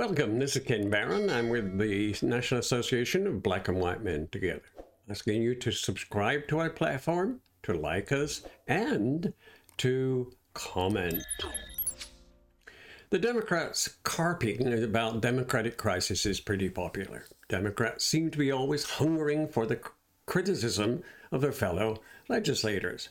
Welcome, this is Ken Barron. I'm with the National Association of Black and White Men Together, asking you to subscribe to our platform, to like us, and to comment. The Democrats' carping about democratic crisis is pretty popular. Democrats seem to be always hungering for the criticism of their fellow legislators.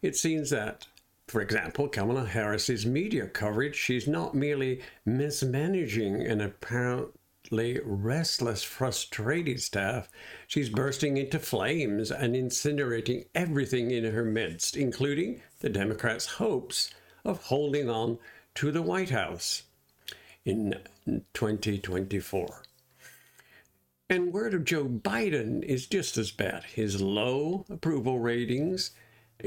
It seems that for example, Kamala Harris's media coverage, she's not merely mismanaging an apparently restless, frustrated staff, she's bursting into flames and incinerating everything in her midst, including the Democrats' hopes of holding on to the White House in 2024. And word of Joe Biden is just as bad. His low approval ratings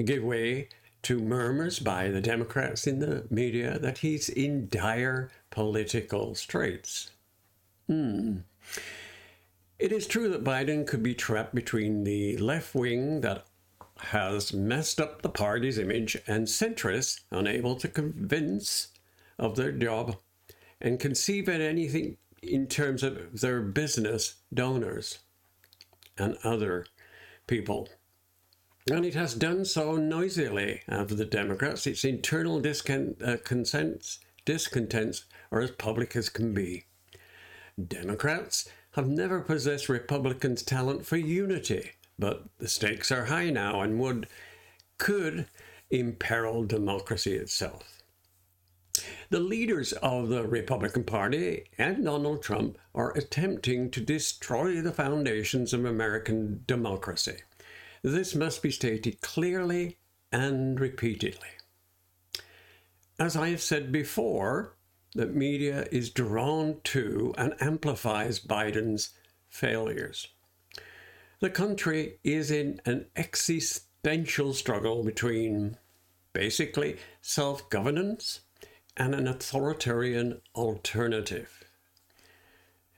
give way to murmurs by the Democrats in the media that he's in dire political straits. Hmm. It is true that Biden could be trapped between the left wing that has messed up the party's image and centrists unable to convince of their job and conceive at anything in terms of their business donors and other people. And it has done so noisily of the Democrats. Its internal discon- uh, consents, discontents are as public as can be. Democrats have never possessed Republicans' talent for unity, but the stakes are high now and would could imperil democracy itself. The leaders of the Republican Party and Donald Trump are attempting to destroy the foundations of American democracy. This must be stated clearly and repeatedly. As I have said before, the media is drawn to and amplifies Biden's failures. The country is in an existential struggle between basically self governance and an authoritarian alternative.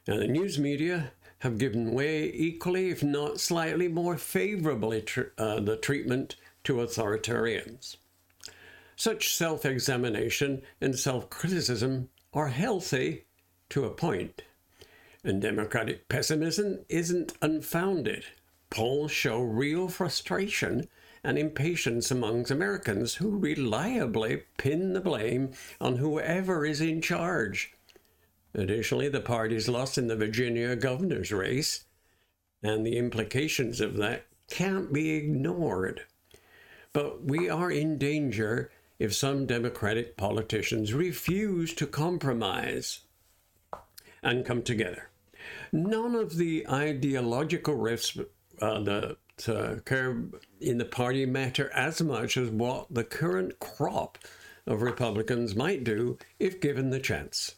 Now, the news media have given way equally, if not slightly more favorably, tr- uh, the treatment to authoritarians. Such self examination and self criticism are healthy to a point, and democratic pessimism isn't unfounded. Polls show real frustration and impatience amongst Americans who reliably pin the blame on whoever is in charge Additionally, the parties lost in the Virginia governor's race, and the implications of that can't be ignored. But we are in danger if some Democratic politicians refuse to compromise and come together. None of the ideological rifts uh, that occur in the party matter as much as what the current crop of Republicans might do if given the chance.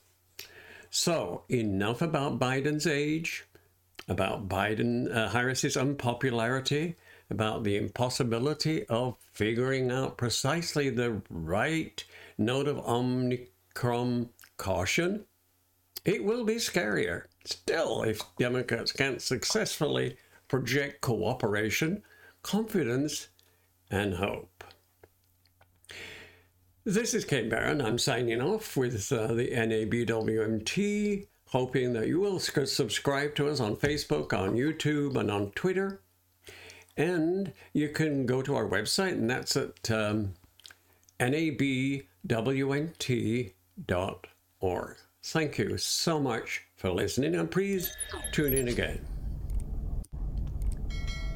So, enough about Biden's age, about Biden uh, Harris's unpopularity, about the impossibility of figuring out precisely the right note of Omicron caution. It will be scarier. Still, if Democrats can't successfully project cooperation, confidence, and hope. This is Ken Barron. I'm signing off with uh, the NABWMT, hoping that you will subscribe to us on Facebook, on YouTube, and on Twitter. And you can go to our website, and that's at um, nabwmt.org. Thank you so much for listening, and please tune in again.